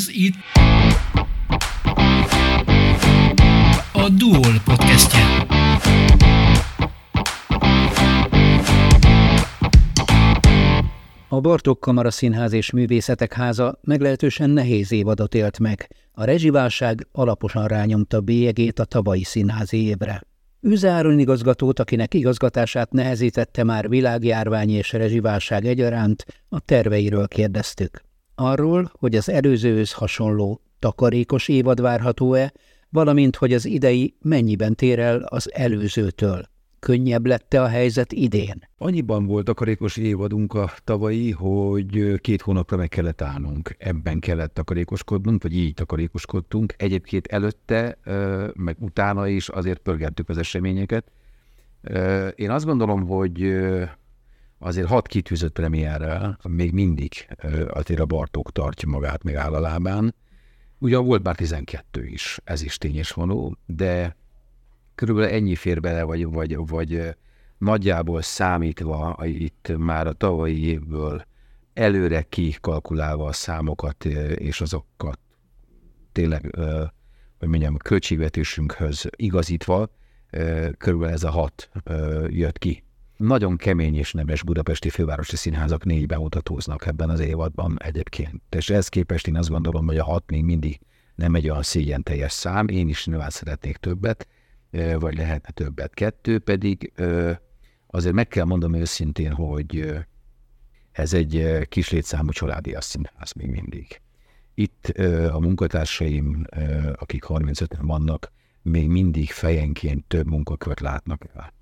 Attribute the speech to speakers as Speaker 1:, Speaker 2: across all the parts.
Speaker 1: Ez itt a Duol podcastje.
Speaker 2: A Bartók Kamara Színház és Művészetek Háza meglehetősen nehéz évadot élt meg. A rezsiválság alaposan rányomta bélyegét a tavalyi színházi évre. Üzáron igazgatót, akinek igazgatását nehezítette már világjárvány és rezsiválság egyaránt, a terveiről kérdeztük. Arról, hogy az előzőhöz hasonló, takarékos évad várható-e, valamint hogy az idei mennyiben tér el az előzőtől. Könnyebb lette a helyzet idén?
Speaker 3: Annyiban volt takarékos évadunk a tavalyi, hogy két hónapra meg kellett állnunk. Ebben kellett takarékoskodnunk, vagy így takarékoskodtunk. Egyébként előtte, meg utána is azért pörgettük az eseményeket. Én azt gondolom, hogy azért hat kitűzött premierrel, még mindig azért a Bartók tartja magát, még áll a lábán. Ugyan volt már 12 is, ez is tényes vonó, de körülbelül ennyi fér bele, vagy, vagy, vagy nagyjából számítva itt már a tavalyi évből előre kikalkulálva a számokat és azokat tényleg, hogy mondjam, költségvetésünkhöz igazítva, körülbelül ez a hat jött ki. Nagyon kemény és nemes budapesti fővárosi színházak négy bemutatóznak ebben az évadban egyébként. És ez képest én azt gondolom, hogy a hat még mindig nem egy olyan szégyen teljes szám, én is nyilván szeretnék többet, vagy lehetne többet. Kettő pedig azért meg kell mondanom őszintén, hogy ez egy kis létszámú családi színház még mindig. Itt a munkatársaim, akik 35 vannak, még mindig fejenként több munkakört látnak el.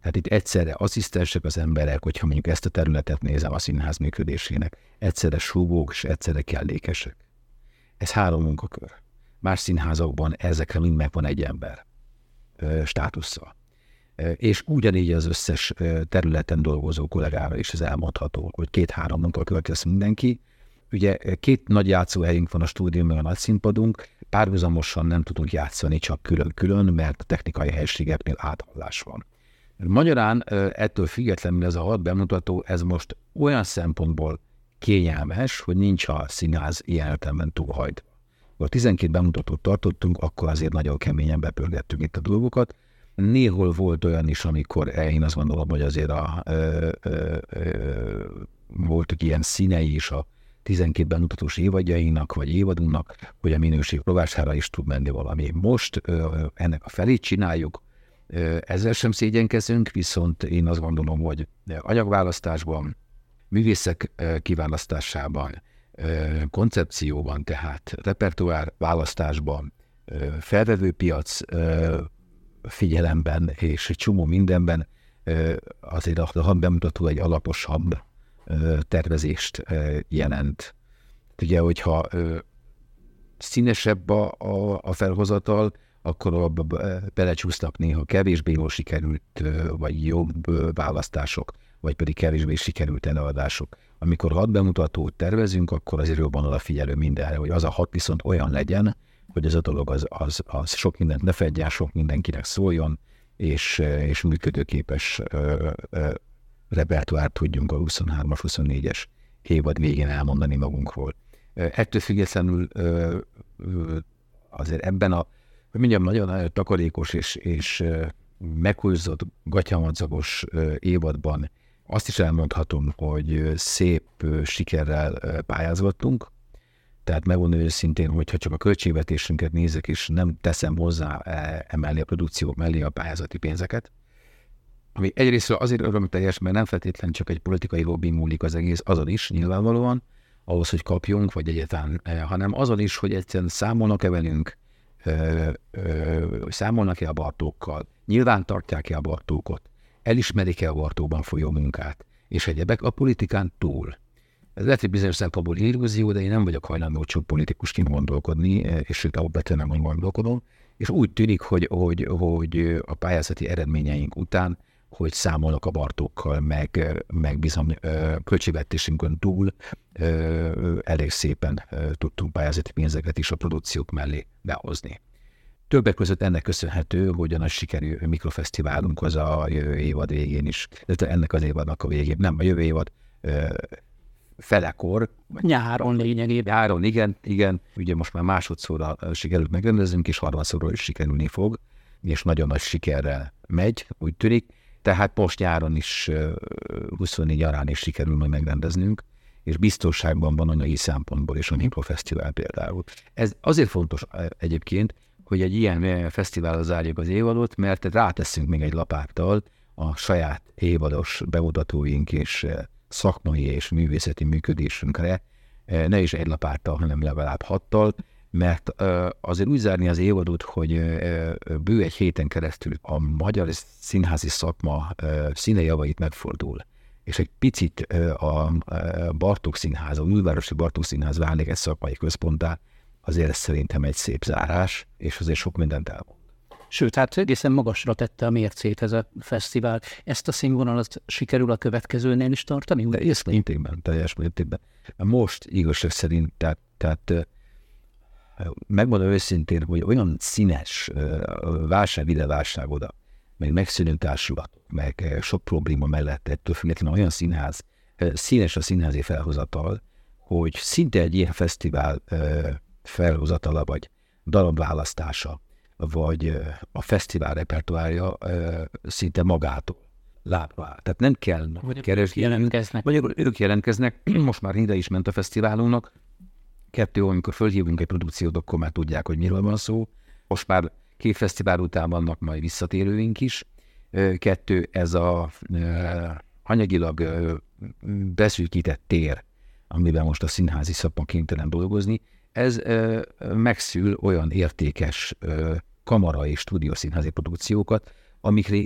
Speaker 3: Tehát itt egyszerre asszisztensek az emberek, hogyha mondjuk ezt a területet nézem a színház működésének, egyszerre súgók és egyszerre kellékesek. Ez három munkakör. Más színházakban ezekre mind megvan egy ember státusszal. És ugyanígy az összes területen dolgozó kollégára is ez elmondható, hogy két-három munkakört lesz mindenki. Ugye két nagy játszóhelyünk van a stúdiumban, a nagy színpadunk, párhuzamosan nem tudunk játszani csak külön-külön, mert a technikai helységeknél áthallás van. Magyarán ettől függetlenül ez a hat bemutató, ez most olyan szempontból kényelmes, hogy nincs a színház ilyen értelemben túlhajtva. Ha 12 bemutatót tartottunk, akkor azért nagyon keményen bepörgettünk itt a dolgokat. Néhol volt olyan is, amikor én azt gondolom, hogy azért a, ö, ö, ö, voltak ilyen színei is a 12 bemutatós évadjainak, vagy évadunknak, hogy a minőség rovására is tud menni valami. Most ö, ennek a felét csináljuk, ezzel sem szégyenkezünk, viszont én azt gondolom, hogy anyagválasztásban, művészek kiválasztásában, koncepcióban, tehát repertoár választásban, felvevőpiac figyelemben és csomó mindenben azért a hat bemutató egy alaposabb tervezést jelent. Ugye, hogyha színesebb a, a, a felhozatal, akkor abba belecsúsznak néha kevésbé jól sikerült, vagy jobb választások, vagy pedig kevésbé sikerült előadások. Amikor hat bemutatót tervezünk, akkor azért jobban odafigyelő mindenre, hogy az a hat viszont olyan legyen, hogy ez a dolog az, az, az sok mindent ne fedjen, sok mindenkinek szóljon, és, és működőképes repertoárt tudjunk a 23-as, 24-es évad végén elmondani magunkról. Ettől függetlenül azért ebben a hogy mondjam, nagyon takarékos és, és meghúzott, gatyamadzagos évadban azt is elmondhatom, hogy szép sikerrel pályázgattunk, tehát megmondom őszintén, hogyha csak a költségvetésünket nézek, és nem teszem hozzá e, emelni a produkció mellé a pályázati pénzeket, ami egyrészt azért örömteljes, mert nem feltétlenül csak egy politikai lobby múlik az egész, azon is nyilvánvalóan, ahhoz, hogy kapjunk, vagy egyáltalán, hanem azon is, hogy egyszerűen számolnak-e velünk, számolnak-e a Bartókkal, nyilván tartják-e a Bartókot, elismerik-e a Bartókban folyó munkát, és egyebek a politikán túl. Ez lehet, hogy bizonyos szempontból illúzió, de én nem vagyok hajlandó csak politikusként gondolkodni, és sőt, alapvetően nem gondolkodom, és úgy tűnik, hogy, hogy, hogy a pályázati eredményeink után, hogy számolnak a Bartókkal, meg, meg bizony költségvetésünkön túl elég szépen tudtunk pályázati pénzeket is a produkciók mellé behozni. Többek között ennek köszönhető, hogy a nagy sikerű mikrofesztiválunk az a jövő évad végén is, de ennek az évadnak a végén, nem a jövő évad felekor,
Speaker 2: Nyáron lényegében.
Speaker 3: Nyáron, igen, igen. Ugye most már másodszorra sikerült megrendezünk, és harmadszorra is sikerülni fog, és nagyon nagy sikerrel megy, úgy tűnik. Tehát most nyáron is, 24 nyarán is sikerül majd megrendeznünk, és biztonságban van anyagi szempontból is a Mikrofesztivál például. Ez azért fontos egyébként, hogy egy ilyen fesztivál zárjuk az évadot, mert ráteszünk még egy lapáttal a saját évados bemutatóink és szakmai és művészeti működésünkre, ne is egy lapáttal, hanem legalább hattal, mert azért úgy zárni az évadot, hogy bő egy héten keresztül a magyar színházi szakma színejavait megfordul, és egy picit a Bartók Színház, a Ülvárosi Bartók Színház válik egy szakmai központtá, azért ez szerintem egy szép zárás, és azért sok mindent elmond.
Speaker 2: Sőt, hát egészen magasra tette a mércét ez a fesztivál. Ezt a színvonalat sikerül a következőnél is tartani?
Speaker 3: Teljes mértékben, teljes mértékben. Most igazság szerint, tehát, tehát megmondom őszintén, hogy olyan színes válság ide, válság oda, meg megszűnő társulat, meg sok probléma mellett ettől függetlenül olyan színház, színes a színházi felhozatal, hogy szinte egy ilyen fesztivál felhozatala, vagy darabválasztása, vagy a fesztivál repertoárja szinte magától lábra áll. Tehát nem kell
Speaker 2: keresni. Jelentkeznek.
Speaker 3: Vagy ők jelentkeznek. Most már ide is ment a fesztiválunknak. Kettő, amikor fölhívunk egy produkciót, akkor már tudják, hogy miről van szó. Most már két fesztivál után vannak majd visszatérőink is. Kettő, ez a anyagilag beszűkített tér, amiben most a színházi szakma kénytelen dolgozni, ez megszül olyan értékes kamara és stúdiószínházi produkciókat, amikre,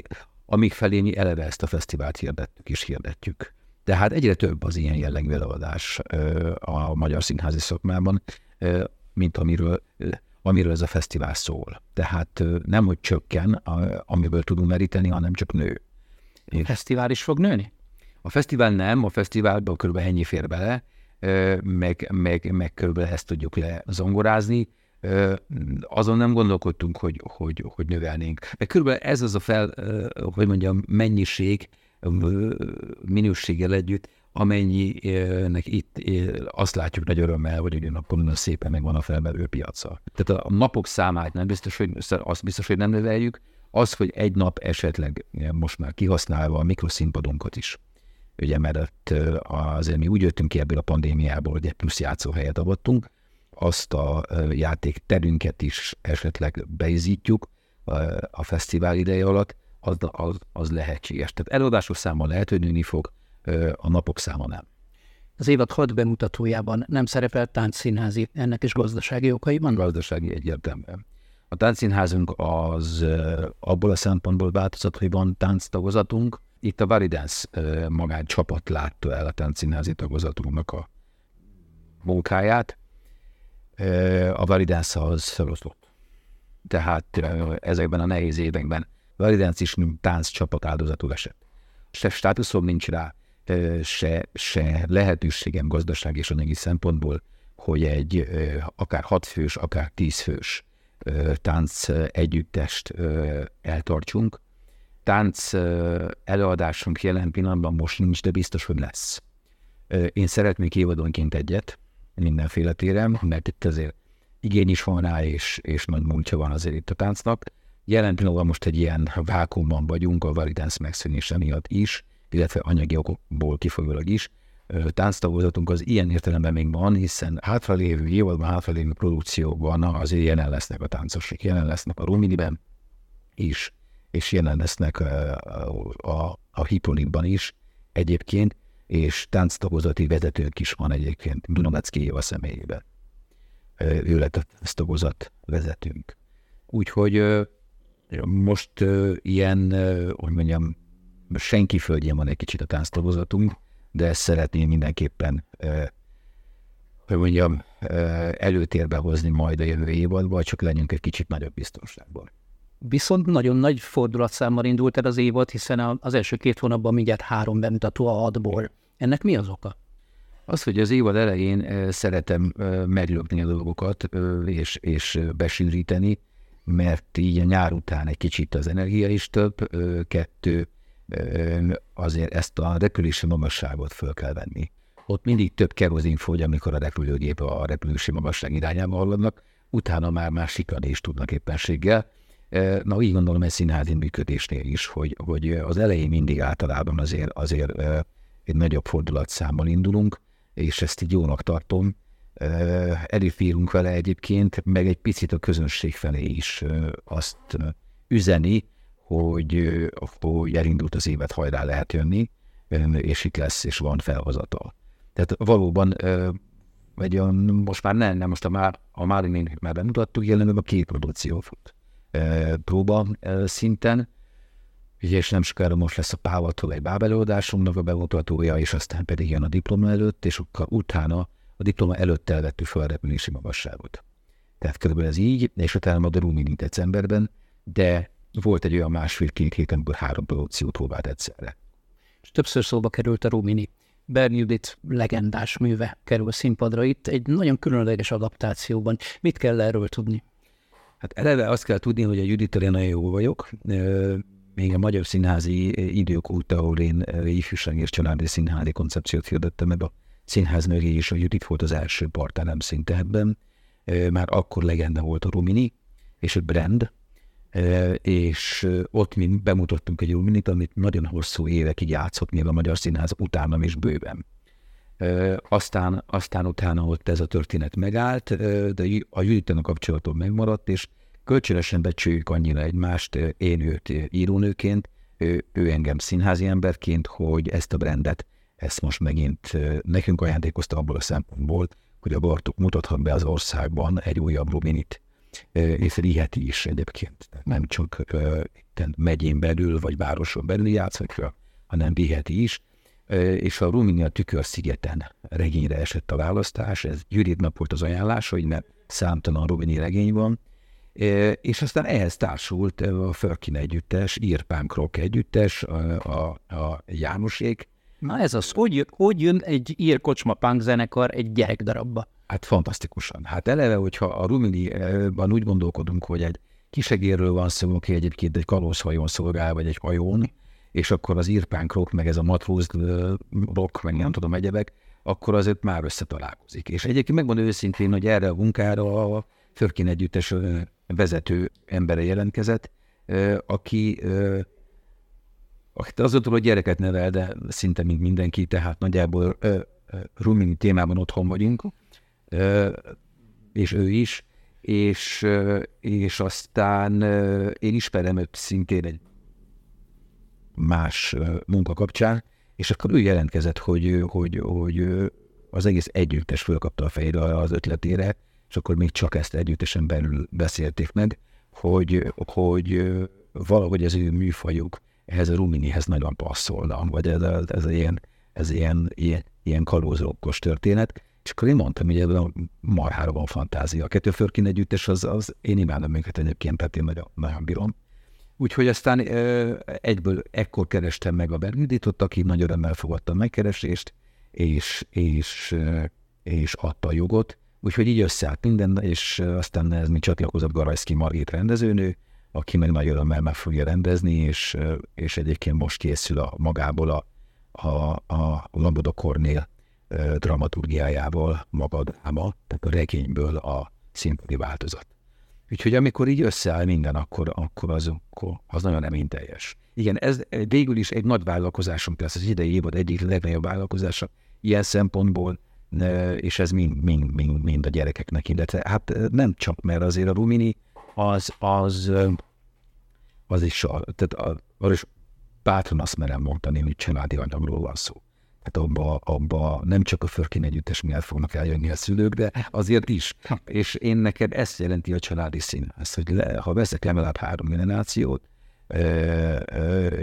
Speaker 3: amik felé mi eleve ezt a fesztivált hirdettük és hirdetjük. Tehát egyre több az ilyen jellegű előadás a magyar színházi szakmában, mint amiről, amiről ez a fesztivál szól. Tehát nem, hogy csökken, amiből tudunk meríteni, hanem csak nő.
Speaker 2: A fesztivál is fog nőni?
Speaker 3: A fesztivál nem, a fesztiválban kb. ennyi fér bele, meg, meg, meg kb. ezt tudjuk lezongorázni, azon nem gondolkodtunk, hogy, hogy, hogy növelnénk. Mert körülbelül ez az a fel, hogy mondjam, mennyiség, minőséggel együtt, amennyinek itt azt látjuk nagy örömmel, hogy ugyanakkor nagyon szépen megvan a felmerő piaca. Tehát a napok számát nem biztos, hogy azt biztos, hogy nem növeljük, az, hogy egy nap esetleg most már kihasználva a mikroszínpadunkat is, ugye mert azért mi úgy jöttünk ki ebből a pandémiából, hogy egy plusz játszóhelyet avattunk, azt a játékterünket is esetleg beizítjuk a fesztivál ideje alatt, az, az, az lehetséges. Tehát előadásos száma lehet, hogy nőni fog, a napok száma nem.
Speaker 2: Az évad hat bemutatójában nem szerepelt táncszínházi, ennek is gazdasági okai van?
Speaker 3: Gazdasági egyértelműen. A táncszínházunk az abból a szempontból változott, hogy van tánctagozatunk. Itt a Varidance magát csapat látta el a táncszínházi tagozatunknak a munkáját, a validánsza az feloszlott. Tehát ezekben a nehéz években validánc is tánc csapat áldozatul esett. Se státuszom nincs rá, se, se lehetőségem gazdaság és anyagi szempontból, hogy egy akár hatfős, akár tízfős tánc együttest eltartsunk. Tánc előadásunk jelen pillanatban most nincs, de biztos, hogy lesz. Én szeretnék évadonként egyet, mindenféle téren, mert itt azért igény is van rá, és, és nagy múltja van azért itt a táncnak. Jelen pillanatban most egy ilyen vákumban vagyunk a validánc megszűnése miatt is, illetve anyagi okokból kifolyólag is. Tánctagozatunk az ilyen értelemben még van, hiszen hátralévő, évadban hátralévő produkcióban azért jelen lesznek a táncosok, jelen lesznek a Ruminiben is, és jelen lesznek a, a, a Hiponikban is egyébként, és tánctagozati vezetők is van egyébként Dunamecki Éva személyében. Ő lett a tánctagozat vezetőnk. Úgyhogy most ilyen, hogy mondjam, senki földjén van egy kicsit a tánctagozatunk, de ezt szeretném mindenképpen, hogy mondjam, előtérbe hozni majd a jövő évadban, csak legyünk egy kicsit nagyobb biztonságban.
Speaker 2: Viszont nagyon nagy fordulatszámmal indult el az évad, hiszen az első két hónapban mindjárt három bemutató a hatból. Ennek mi az oka?
Speaker 3: Az, hogy az évad elején szeretem meglökni a dolgokat, és, és besűríteni, mert így a nyár után egy kicsit az energia is több, kettő, azért ezt a repülési magasságot föl kell venni. ott mindig több kerozin fogy, amikor a repülőgép a repülősi magasság irányába haladnak, utána már már sikadni is tudnak éppenséggel. Na, így gondolom egy színházi működésnél is, hogy, hogy az elején mindig általában azért, azért egy nagyobb fordulatszámmal indulunk, és ezt így jónak tartom. Előfírunk vele egyébként, meg egy picit a közönség felé is azt üzeni, hogy, hogy elindult az évet, hajrá lehet jönni, és itt lesz, és van felhozatal. Tehát valóban egy olyan, most már nem, nem most a, már, a Márinénk már bemutattuk, jelenleg a két produkció fut próba szinten, és nem sokára most lesz a Pávatól egy bábelőadásunknak a bemutatója, és aztán pedig jön a diploma előtt, és utána a diploma előtt elvettük fel a repülési magasságot. Tehát körülbelül ez így, és utána a Rumini decemberben, de volt egy olyan másfél-két héten, amikor három produkciót próbált egyszerre.
Speaker 2: És többször szóba került a Rumini. Berni Judit legendás műve kerül a színpadra itt, egy nagyon különleges adaptációban. Mit kell erről tudni?
Speaker 3: Hát eleve azt kell tudni, hogy a Judit nagyon jó vagyok. Még a Magyar Színházi idők óta, ahol én ifjúság és családi színházi koncepciót hirdettem meg a színház mögé, és a Judit volt az első partnerem szinte ebben. Már akkor legenda volt a Rumini, és a Brand, és ott mi bemutattunk egy Ruminit, amit nagyon hosszú évekig játszott még a Magyar Színház utána is bőven. Aztán, aztán utána ott ez a történet megállt, de a Juditen a kapcsolatom megmaradt, és kölcsönösen becsüljük annyira egymást, én őt írónőként, ő, ő engem színházi emberként, hogy ezt a brandet, ezt most megint nekünk ajándékozta abból a szempontból, hogy a Bartók mutathat be az országban egy újabb Ruminit és riheti is egyébként. Nem csak megyén belül, vagy városon belül játszhatja, hanem viheti is. És a Ruminia Tükör-szigeten regényre esett a választás, ez nap volt az ajánlás, hogy mert számtalan Rumini regény van, és aztán ehhez társult a Förkin együttes, Irpán Krok együttes, a, a, a Jánosék.
Speaker 2: Na ez az, hogy, hogy jön egy ír kocsma punk zenekar egy gyerekdarabba?
Speaker 3: Hát fantasztikusan. Hát eleve, hogyha a Rumini-ban úgy gondolkodunk, hogy egy kisegérről van szó, aki egyébként egy kalózhajón szolgál, vagy egy hajón, és akkor az írpánk meg ez a matróz rock, meg nem tudom, egyebek, akkor azért már összetalálkozik. És egyébként megmondom őszintén, hogy erre a munkára a Förkin együttes vezető embere jelentkezett, aki akit azóta, hogy gyereket nevel, de szinte mint mindenki, tehát nagyjából Rumini témában otthon vagyunk, és ő is, és, és aztán én ismerem őt szintén egy más munka kapcsán, és akkor ő jelentkezett, hogy, hogy, hogy az egész együttes fölkapta a fejére az ötletére, és akkor még csak ezt együttesen belül beszélték meg, hogy, hogy valahogy az ő műfajuk ehhez a Ruminihez nagyon passzolna, vagy ez, ez, ilyen, ez ilyen, ilyen, ilyen kalózókos történet, és akkor én mondtam, hogy ebben marhára van fantázia. A kettő Förkin együttes, az, az én imádom őket egyébként, tehát én nagyon, nagyon bírom. Úgyhogy aztán egyből ekkor kerestem meg a Bergiditot, aki nagy örömmel fogadta a megkeresést, és, és, és adta a jogot. Úgyhogy így összeállt minden, és aztán ez mi csatlakozott Garajszki Margit rendezőnő, aki meg nagy örömmel meg fogja rendezni, és, és egyébként most készül a magából a, a, a Lamboda Kornél dramaturgiájából maga a dráma, tehát a regényből a színpadi változat. Úgyhogy amikor így összeáll minden, akkor, akkor, az, akkor az nagyon reményteljes. Igen, ez végül is egy nagy vállalkozásunk lesz, az idei évad egyik legnagyobb vállalkozása ilyen szempontból, és ez mind, mind, mind, mind a gyerekeknek, illetve hát nem csak, mert azért a Rumini az, az, az is, tehát arra is bátran azt merem mondani, hogy családi anyagról van szó hát abba, abba nem csak a Förkin együttes miatt fognak eljönni a szülők, de azért is. És én neked ezt jelenti a családi színház, hogy le, ha veszek legalább három generációt,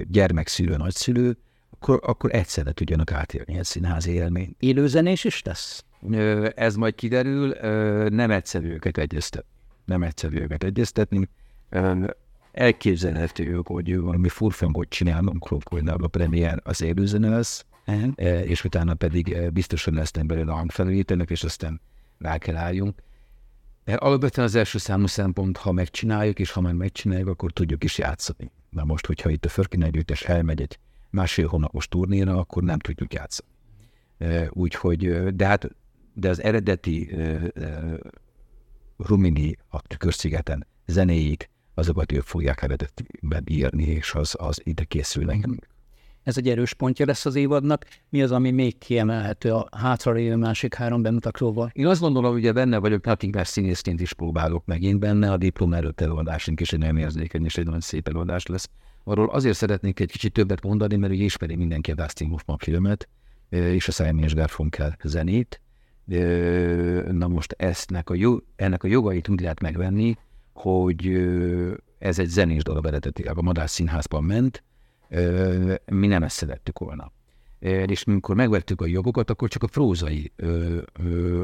Speaker 3: gyermekszülő, nagyszülő, akkor, akkor egyszerre tudjanak átélni egy színházi élményt.
Speaker 2: Élőzenés is tesz?
Speaker 3: Ez majd kiderül, nem egyszerű őket egyeztetni. Nem egyszerű őket egyeztetni. Elképzelhető, hogy valami furfangot csinálunk, hogy a premier az élőzene lesz, uh-huh. és utána pedig eh, biztosan lesz belőle a hangfelvételnek, és aztán rá kell álljunk. Alapvetően az első számú szempont, ha megcsináljuk, és ha már megcsináljuk, akkor tudjuk is játszani. Na most, hogyha itt a Förkin együttes elmegy egy másfél hónapos turnéra, akkor nem tudjuk játszani. Úgyhogy, de hát de az eredeti Rumini a Tükörszigeten zenéik, azokat ők fogják eredetiben írni, és az, az ide készülnek.
Speaker 2: Ez egy erős pontja lesz az évadnak. Mi az, ami még kiemelhető a hátralévő másik három bemutatóval?
Speaker 3: Én azt gondolom, hogy benne vagyok, Natingás színészként is próbálok megint benne. A diplom előtt előadásunk is egy nagyon érzékeny és egy nagyon szép előadás lesz. Arról azért szeretnék egy kicsit többet mondani, mert ugye ismeri mindenki a Dustin Hoffman filmet, és a Simon és Garfunkel zenét. Na most eznek a jó, ennek a jogait úgy lehet megvenni, hogy ez egy zenés darab eredetileg a Madás Színházban ment, mi nem ezt szerettük volna. És amikor megvettük a jogokat, akkor csak a prózai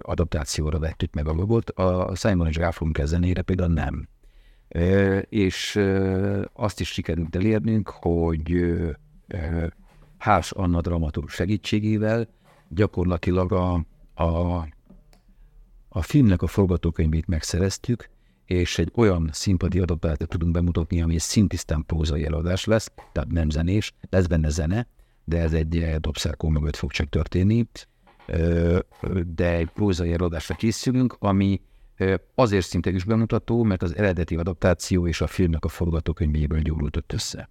Speaker 3: adaptációra vettük meg a jogot, a Simon és Garfunkel zenére például nem. És azt is sikerült elérnünk, hogy Hárs Anna dramaturg segítségével gyakorlatilag a, a, a filmnek a forgatókönyvét megszereztük, és egy olyan színpadi adaptációt tudunk bemutatni, ami egy szintisztán prózai előadás lesz, tehát nem zenés, lesz benne zene, de ez egy dobszerkó mögött fog csak történni, de egy prózai előadásra készülünk, ami azért szinte is bemutató, mert az eredeti adaptáció és a filmnek a forgatókönyvéből gyógyultott össze.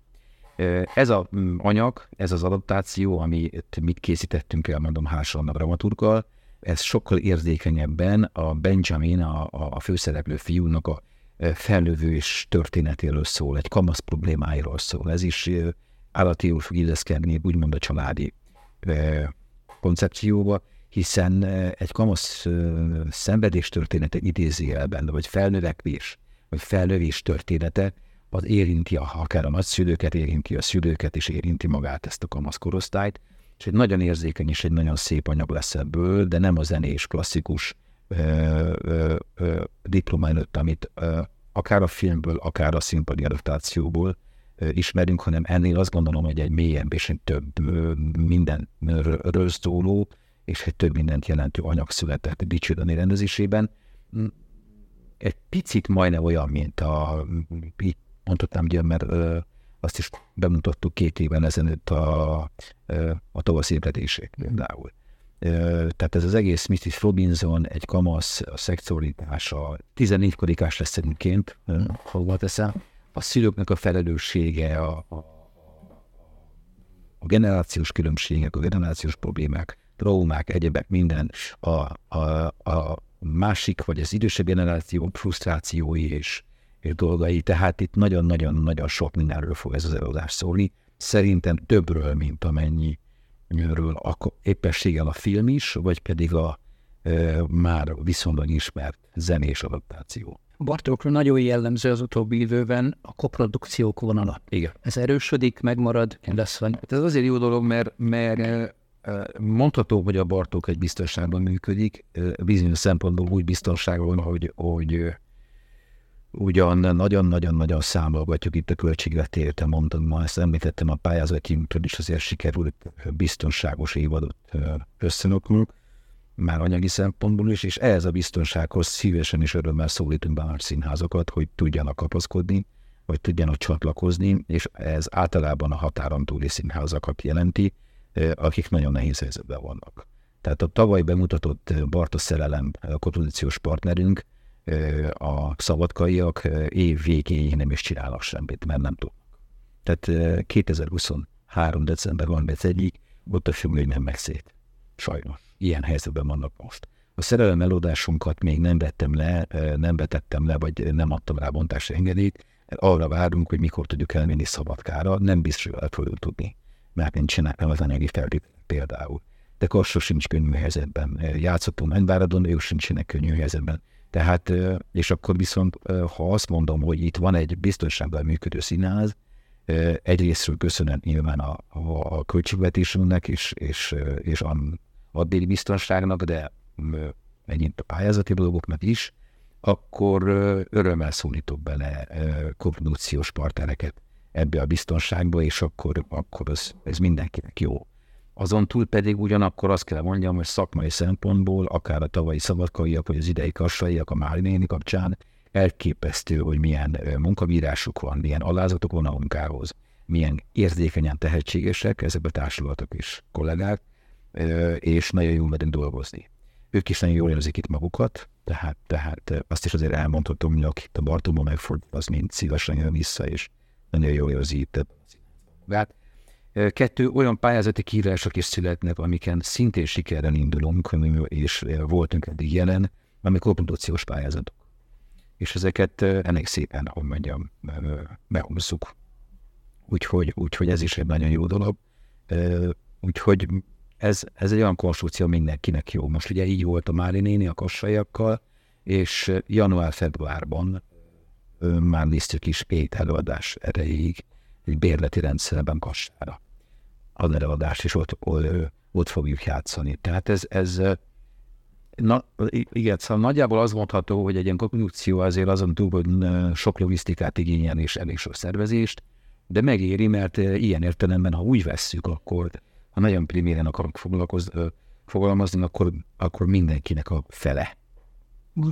Speaker 3: Ez az mm, anyag, ez az adaptáció, amit mit készítettünk el, mondom, Hársonna dramaturgal, ez sokkal érzékenyebben a Benjamin, a, a főszereplő fiúnak a felnövő és történetéről szól, egy kamasz problémáiról szól. Ez is állatiul fog illeszkedni úgymond a családi koncepcióba, hiszen egy kamasz szenvedés története idézőjelben, vagy felnövekvés, vagy felnövés története, az érinti a, akár a nagyszülőket, érinti a szülőket, és érinti magát ezt a kamasz korosztályt, és egy nagyon érzékeny és egy nagyon szép anyag lesz ebből, de nem a zenés klasszikus diploma előtt, amit ö, akár a filmből, akár a színpadi adaptációból ö, ismerünk, hanem ennél azt gondolom, hogy egy mélyebb és egy több ö, mindenről szóló, és egy több mindent jelentő anyag született Dicsődani rendezésében. Egy picit majdnem olyan, mint a, így mondhatnám, mert ö, azt is bemutattuk két éven ezelőtt a, a tavasz ébredését például. Tehát ez az egész Mrs. Robinson, egy kamasz, a szexualitása, 14 kodikás lesz egyébként, hova teszem, a szülőknek a felelőssége, a, a, a generációs különbségek, a generációs problémák, traumák, egyebek, minden, a, a, a másik, vagy az idősebb generáció frusztrációi és és dolgai, tehát itt nagyon-nagyon-nagyon sok mindenről fog ez az előadás szólni. Szerintem többről, mint amennyi a éppességgel a film is, vagy pedig a e, már viszonylag ismert zenés adaptáció.
Speaker 2: Bartókra nagyon jellemző az utóbbi időben a koprodukciók vonala.
Speaker 3: Igen.
Speaker 2: Ez erősödik, megmarad, lesz van.
Speaker 3: Hát ez azért jó dolog, mert, mert mondható, hogy a Bartók egy biztonságban működik, bizonyos szempontból úgy biztonságban, hogy, hogy ugyan nagyon-nagyon-nagyon számolgatjuk itt a költségvetést, mondtam ma, ezt említettem a pályázatjunktól is azért sikerült biztonságos évadot összenoknunk, már anyagi szempontból is, és ehhez a biztonsághoz szívesen és örömmel szólítunk be a színházakat, hogy tudjanak kapaszkodni, vagy tudjanak csatlakozni, és ez általában a határon túli színházakat jelenti, akik nagyon nehéz helyzetben vannak. Tehát a tavaly bemutatott Bartos Szerelem a kompozíciós partnerünk, a szabadkaiak év végéig nem is csinálnak semmit, mert nem tudnak. Tehát 2023. december 31-ig ott a függöny nem megy szét. Sajnos. Ilyen helyzetben vannak most. A szerelem eladásunkat még nem vettem le, nem vetettem le, vagy nem adtam rá bontási engedélyt. Arra várunk, hogy mikor tudjuk elmenni Szabadkára. Nem biztos, hogy el fogjuk tudni, mert nincsenek az anyagi feltételek például. De Kassó sincs könnyű helyzetben. Játszottunk Menváradon, ők sincsenek könnyű helyzetben. Tehát, és akkor viszont, ha azt mondom, hogy itt van egy biztonságban működő színház, egyrésztről köszönöm nyilván a, a költségvetésünknek és, és, és a addéli biztonságnak, de megint a pályázati dolgoknak is, akkor örömmel szólítok bele koprodukciós partnereket ebbe a biztonságba, és akkor, akkor ez, ez mindenkinek jó. Azon túl pedig ugyanakkor azt kell mondjam, hogy szakmai szempontból, akár a tavalyi szabadkaiak, vagy az idei kassaiak a Mári néni kapcsán, elképesztő, hogy milyen munkabírásuk van, milyen alázatok van a munkához, milyen érzékenyen tehetségesek ezek a társulatok és kollégák. és nagyon jól medünk dolgozni. Ők is nagyon jól érzik itt magukat, tehát, tehát azt is azért elmondhatom, hogy aki itt a Bartóban megfordul, az mind szívesen jön vissza, és nagyon jól érzi itt magát. Kettő, olyan pályázati kiírások is születnek, amiken szintén sikerrel indulunk, és voltunk eddig jelen, ami koprodukciós pályázatok. És ezeket elég szépen, ahogy mondjam, behozzuk. Úgyhogy, úgyhogy ez is egy nagyon jó dolog. Úgyhogy ez, ez egy olyan konstrukció mindenkinek jó. Most ugye így volt a Mári néni a kassaiakkal, és január-februárban már néztük is két előadás erejéig egy bérleti rendszerben kassára. Az előadást is ott, ott, fogjuk játszani. Tehát ez, ez na, igen, szóval nagyjából az mondható, hogy egy ilyen konstrukció azért azon túl, hogy sok logisztikát igényel és elég sok szervezést, de megéri, mert ilyen értelemben, ha úgy vesszük, akkor ha nagyon priméren akarok fogalmazni, akkor, akkor mindenkinek a fele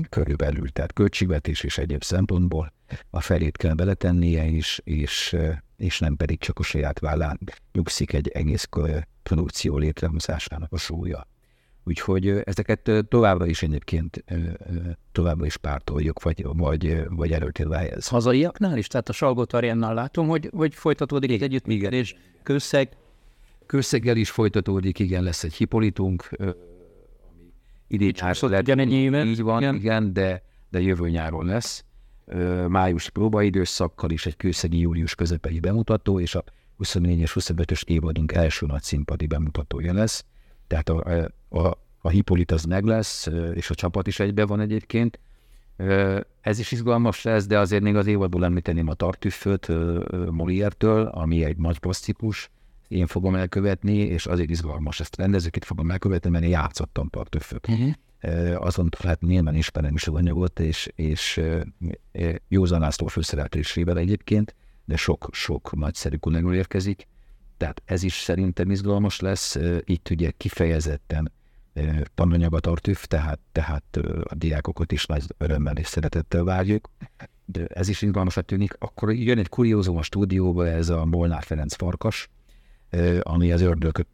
Speaker 3: körülbelül, tehát költségvetés és egyéb szempontból a felét kell beletennie, és, és, és nem pedig csak a saját vállán nyugszik egy egész produkció létrehozásának a súlya. Úgyhogy ezeket továbbra is egyébként továbbra is pártoljuk, vagy, vagy, vagy előtérve ez.
Speaker 2: Hazaiaknál is? Tehát a Salgó látom, hogy, hogy folytatódik egy együttműködés, közszeg,
Speaker 3: Közszeggel is folytatódik, igen, lesz egy hipolitunk, ami idén
Speaker 2: nyár.
Speaker 3: Így van, igen, igen de, de jövő nyáron lesz. Május próbaidőszakkal is egy kőszegi július közepei bemutató, és a 24-es, 25-ös évadunk első nagy színpadi bemutatója lesz. Tehát a, a, a Hippolit az meg lesz, és a csapat is egybe van egyébként. Ez is izgalmas lesz, de azért még az évadból említeném a Tartüfföt Molière-től, ami egy nagy klasszikus, én fogom elkövetni, és azért izgalmas ezt rendezőket fogom elkövetni, mert én játszottam partöföt. Uh-huh. Azon hát nyilván ismerem is az anyagot, és, és Józan László főszereplésével egyébként, de sok-sok nagyszerű kunegül érkezik, tehát ez is szerintem izgalmas lesz. Itt ugye kifejezetten tananyag a tartüf, tehát, tehát a diákokat is nagy örömmel és szeretettel várjuk. De ez is izgalmasat tűnik. Akkor jön egy kuriózum a stúdióba, ez a Molnár Ferenc farkas, ami az ördög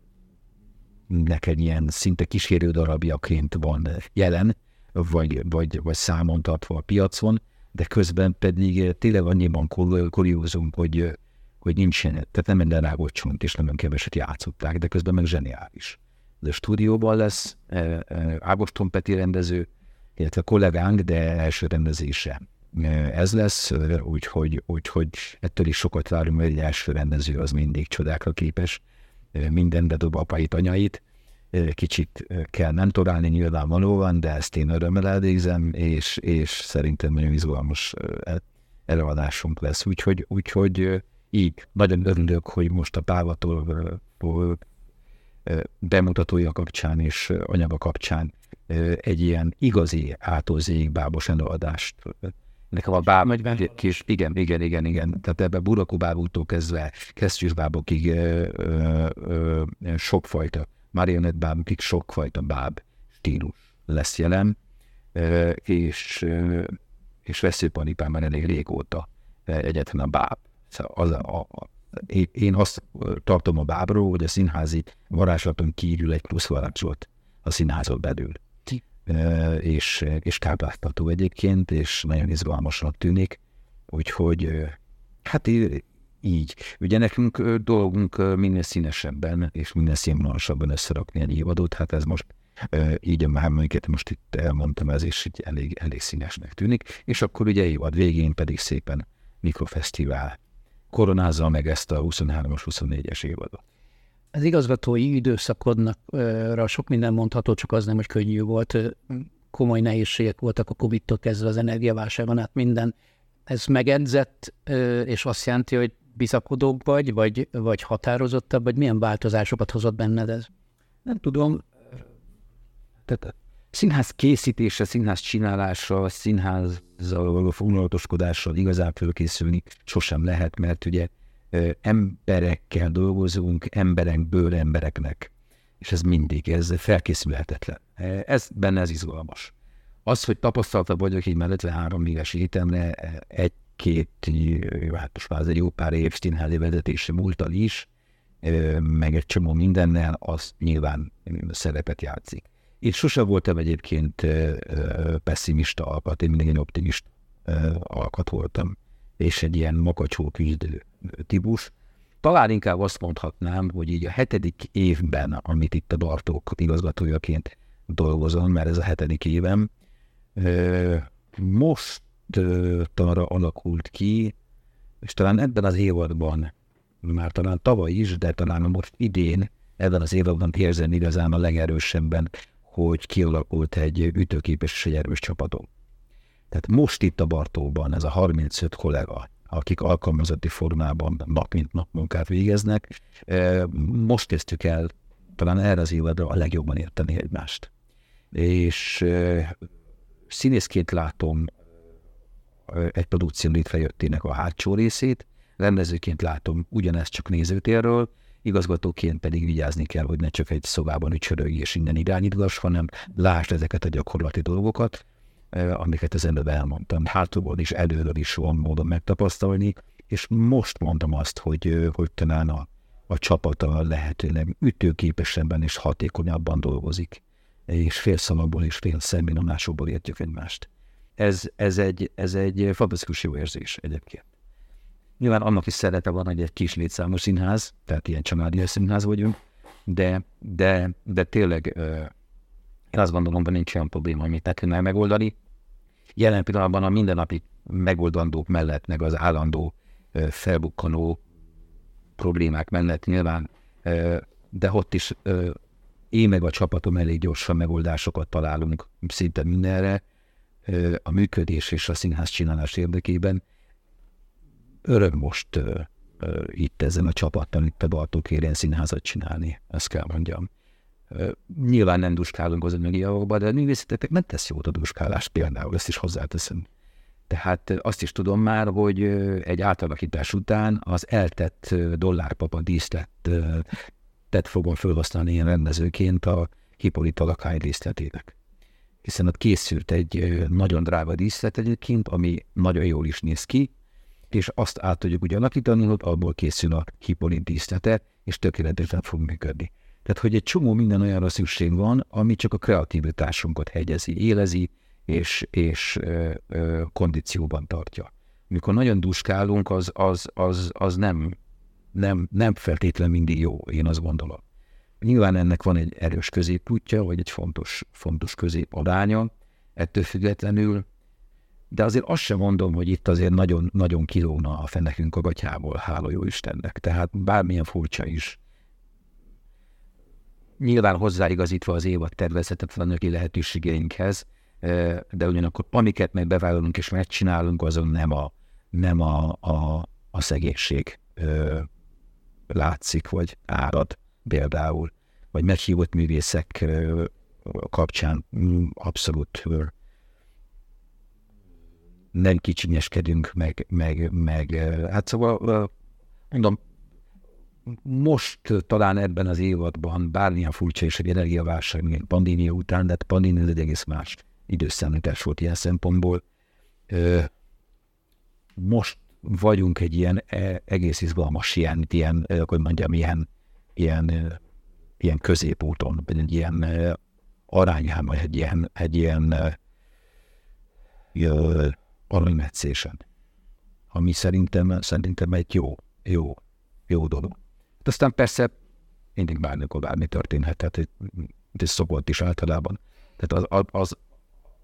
Speaker 3: neked ilyen szinte kísérő darabjaként van jelen, vagy, vagy, vagy számon tartva a piacon, de közben pedig tényleg annyiban kuriózunk, hogy, hogy nincsen, tehát nem minden rágott csont, és nem keveset játszották, de közben meg zseniális. De stúdióban lesz Ágoston Peti rendező, illetve kollégánk, de első rendezése ez lesz, úgyhogy, úgyhogy ettől is sokat várunk, mert egy első rendező az mindig csodákra képes, minden bedob apait, anyait, kicsit kell mentorálni nyilvánvalóan, de ezt én örömmel elvégzem, és, és szerintem nagyon izgalmas előadásunk lesz. Úgyhogy, úgyhogy így nagyon örülök, hogy most a Pávatól bemutatója kapcsán és anyaga kapcsán egy ilyen igazi átolzéig bábos előadást Nekem a báb, Nagy kis, igen, igen, igen, igen. Tehát ebben burakó bábútól kezdve kesztyűsbábokig ö, ö, ö, sokfajta, marionettbábokig sokfajta báb stílus lesz jelen, ö, és, ö, és veszőpanipán már elég régóta egyetlen a báb. Szóval az a, a, a, én azt tartom a bábról, hogy a színházi varázslaton kívül egy plusz varázslat a színházon belül és, és kápláztató egyébként, és nagyon izgalmasnak tűnik, úgyhogy hát így. Ugye nekünk dolgunk minél színesebben és minél színvonalasabban összerakni egy évadot, hát ez most így a mámomiket most itt elmondtam, ez is így elég, elég színesnek tűnik, és akkor ugye évad végén pedig szépen mikrofesztivál koronázza meg ezt a 23-as, 24-es évadot.
Speaker 2: Az igazgatói időszakodnakra sok minden mondható, csak az nem, hogy könnyű volt. Komoly nehézségek voltak a Covid-tól kezdve az energiaválságon át minden. Ez megedzett, és azt jelenti, hogy bizakodóbb vagy, vagy, vagy határozottabb, vagy milyen változásokat hozott benned ez?
Speaker 3: Nem tudom. Tehát színház készítése, színház csinálása, színházzal való foglalatoskodással igazán fölkészülni sosem lehet, mert ugye emberekkel dolgozunk, emberekből embereknek. És ez mindig, ez felkészülhetetlen. Ez benne ez izgalmas. Az, hogy tapasztalta vagyok így mellett három éves étemre, egy-két, hát most már ez egy jó pár év színházi vezetése múltal is, meg egy csomó mindennel, az nyilván szerepet játszik. Én sose voltam egyébként pessimista alkat, én mindig egy optimista alkat voltam, és egy ilyen makacsó küzdő típus. Talán inkább azt mondhatnám, hogy így a hetedik évben, amit itt a Bartók igazgatójaként dolgozom, mert ez a hetedik évem, most arra alakult ki, és talán ebben az évadban, már talán tavaly is, de talán most idén, ebben az évadban érzem igazán a legerősebben, hogy kialakult egy ütőképes és egy erős csapatom. Tehát most itt a Bartóban ez a 35 kollega, akik alkalmazotti formában nap mint nap munkát végeznek, most kezdtük el talán erre az évadra a legjobban érteni egymást. És színészként látom egy produkció létrejöttének a hátsó részét, rendezőként látom ugyanezt csak nézőtérről, igazgatóként pedig vigyázni kell, hogy ne csak egy szobában ücsörög és innen irányítgass, hanem lásd ezeket a gyakorlati dolgokat, amiket az előbb elmondtam. Hátulból is, előről is van módon megtapasztalni, és most mondtam azt, hogy, hogy talán a, a csapata lehetőleg ütőképesebben és hatékonyabban dolgozik, és fél szalagból és fél szemminomásokból értjük egymást. Ez, ez, egy, ez egy fantasztikus jó érzés egyébként. Nyilván annak is szerepe van, hogy egy kis létszámú színház, tehát ilyen családi színház vagyunk, de, de, de tényleg én azt gondolom, hogy nincs olyan probléma, amit ne tudnál megoldani. Jelen pillanatban a mindennapi megoldandók mellett, meg az állandó felbukkanó problémák mellett nyilván, de ott is én meg a csapatom elég gyorsan megoldásokat találunk szinte mindenre a működés és a színház csinálás érdekében. Öröm most itt ezen a csapattal, itt a Bartók színházat csinálni, ezt kell mondjam. Nyilván nem duskálunk az anyagi javakba, de a művészeteknek nem tesz jót a duskálás például, ezt is hozzáteszem. Tehát azt is tudom már, hogy egy átalakítás után az eltett dollárpapa díszlet tett fogom felhasználni én rendezőként a Hippolyta lakály díszletének. Hiszen ott készült egy nagyon drága díszlet egyébként, ami nagyon jól is néz ki, és azt át tudjuk ugye alakítani, hogy abból készül a Hippolyt díszlete, és tökéletesen fog működni. Tehát, hogy egy csomó minden olyanra szükség van, ami csak a kreativitásunkat hegyezi, élezi, és, és ö, ö, kondícióban tartja. Mikor nagyon duskálunk, az, az, az, az nem, nem, nem feltétlenül mindig jó, én azt gondolom. Nyilván ennek van egy erős középútja, vagy egy fontos, fontos középadánya, ettől függetlenül, de azért azt sem mondom, hogy itt azért nagyon, nagyon kilóna a fenekünk a gatyából, hála jó Istennek. Tehát bármilyen furcsa is, nyilván hozzáigazítva az évad tervezetet a anyagi lehetőségeinkhez, de ugyanakkor amiket meg bevállalunk és megcsinálunk, azon nem a, nem a, a, a szegénység látszik, vagy árad például, vagy meghívott művészek kapcsán abszolút nem kicsinyeskedünk, meg, meg, meg hát szóval mondom, most talán ebben az évadban bármilyen furcsa és egy energiaválság, mint pandémia után, de hát pandémia egy egész más időszámítás volt ilyen szempontból. Most vagyunk egy ilyen e, egész izgalmas, ilyen, ilyen hogy mondjam, ilyen, ilyen, ilyen középúton, vagy egy ilyen arányán, vagy egy ilyen, egy ilyen aranymetszésen, ami szerintem, szerintem egy jó, jó, jó dolog. De aztán persze mindig bármikor bármi történhet, tehát ez szokott is általában. Tehát az, az,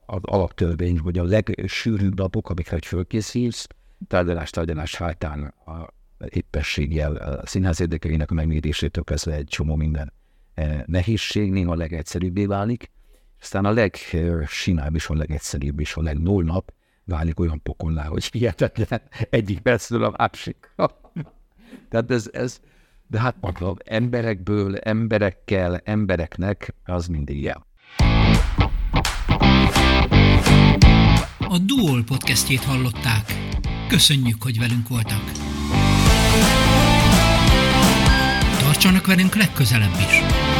Speaker 3: az alaptörvény, hogy a legsűrűbb napok, amikre fölkészülsz, tárgyalás, tárgyalás hátán a éppességgel, a színház érdekeinek a megmérésétől kezdve egy csomó minden e, nehézség néha legegyszerűbbé válik, aztán a legsinább és a legegyszerűbb és a legnull nap válik olyan pokollá, hogy hihetetlen egyik percről a másik. Tehát ez, ez, de hát mondom, emberekből, emberekkel, embereknek az mindig jel.
Speaker 1: A Duol podcastjét hallották. Köszönjük, hogy velünk voltak. Tartsanak velünk legközelebb is!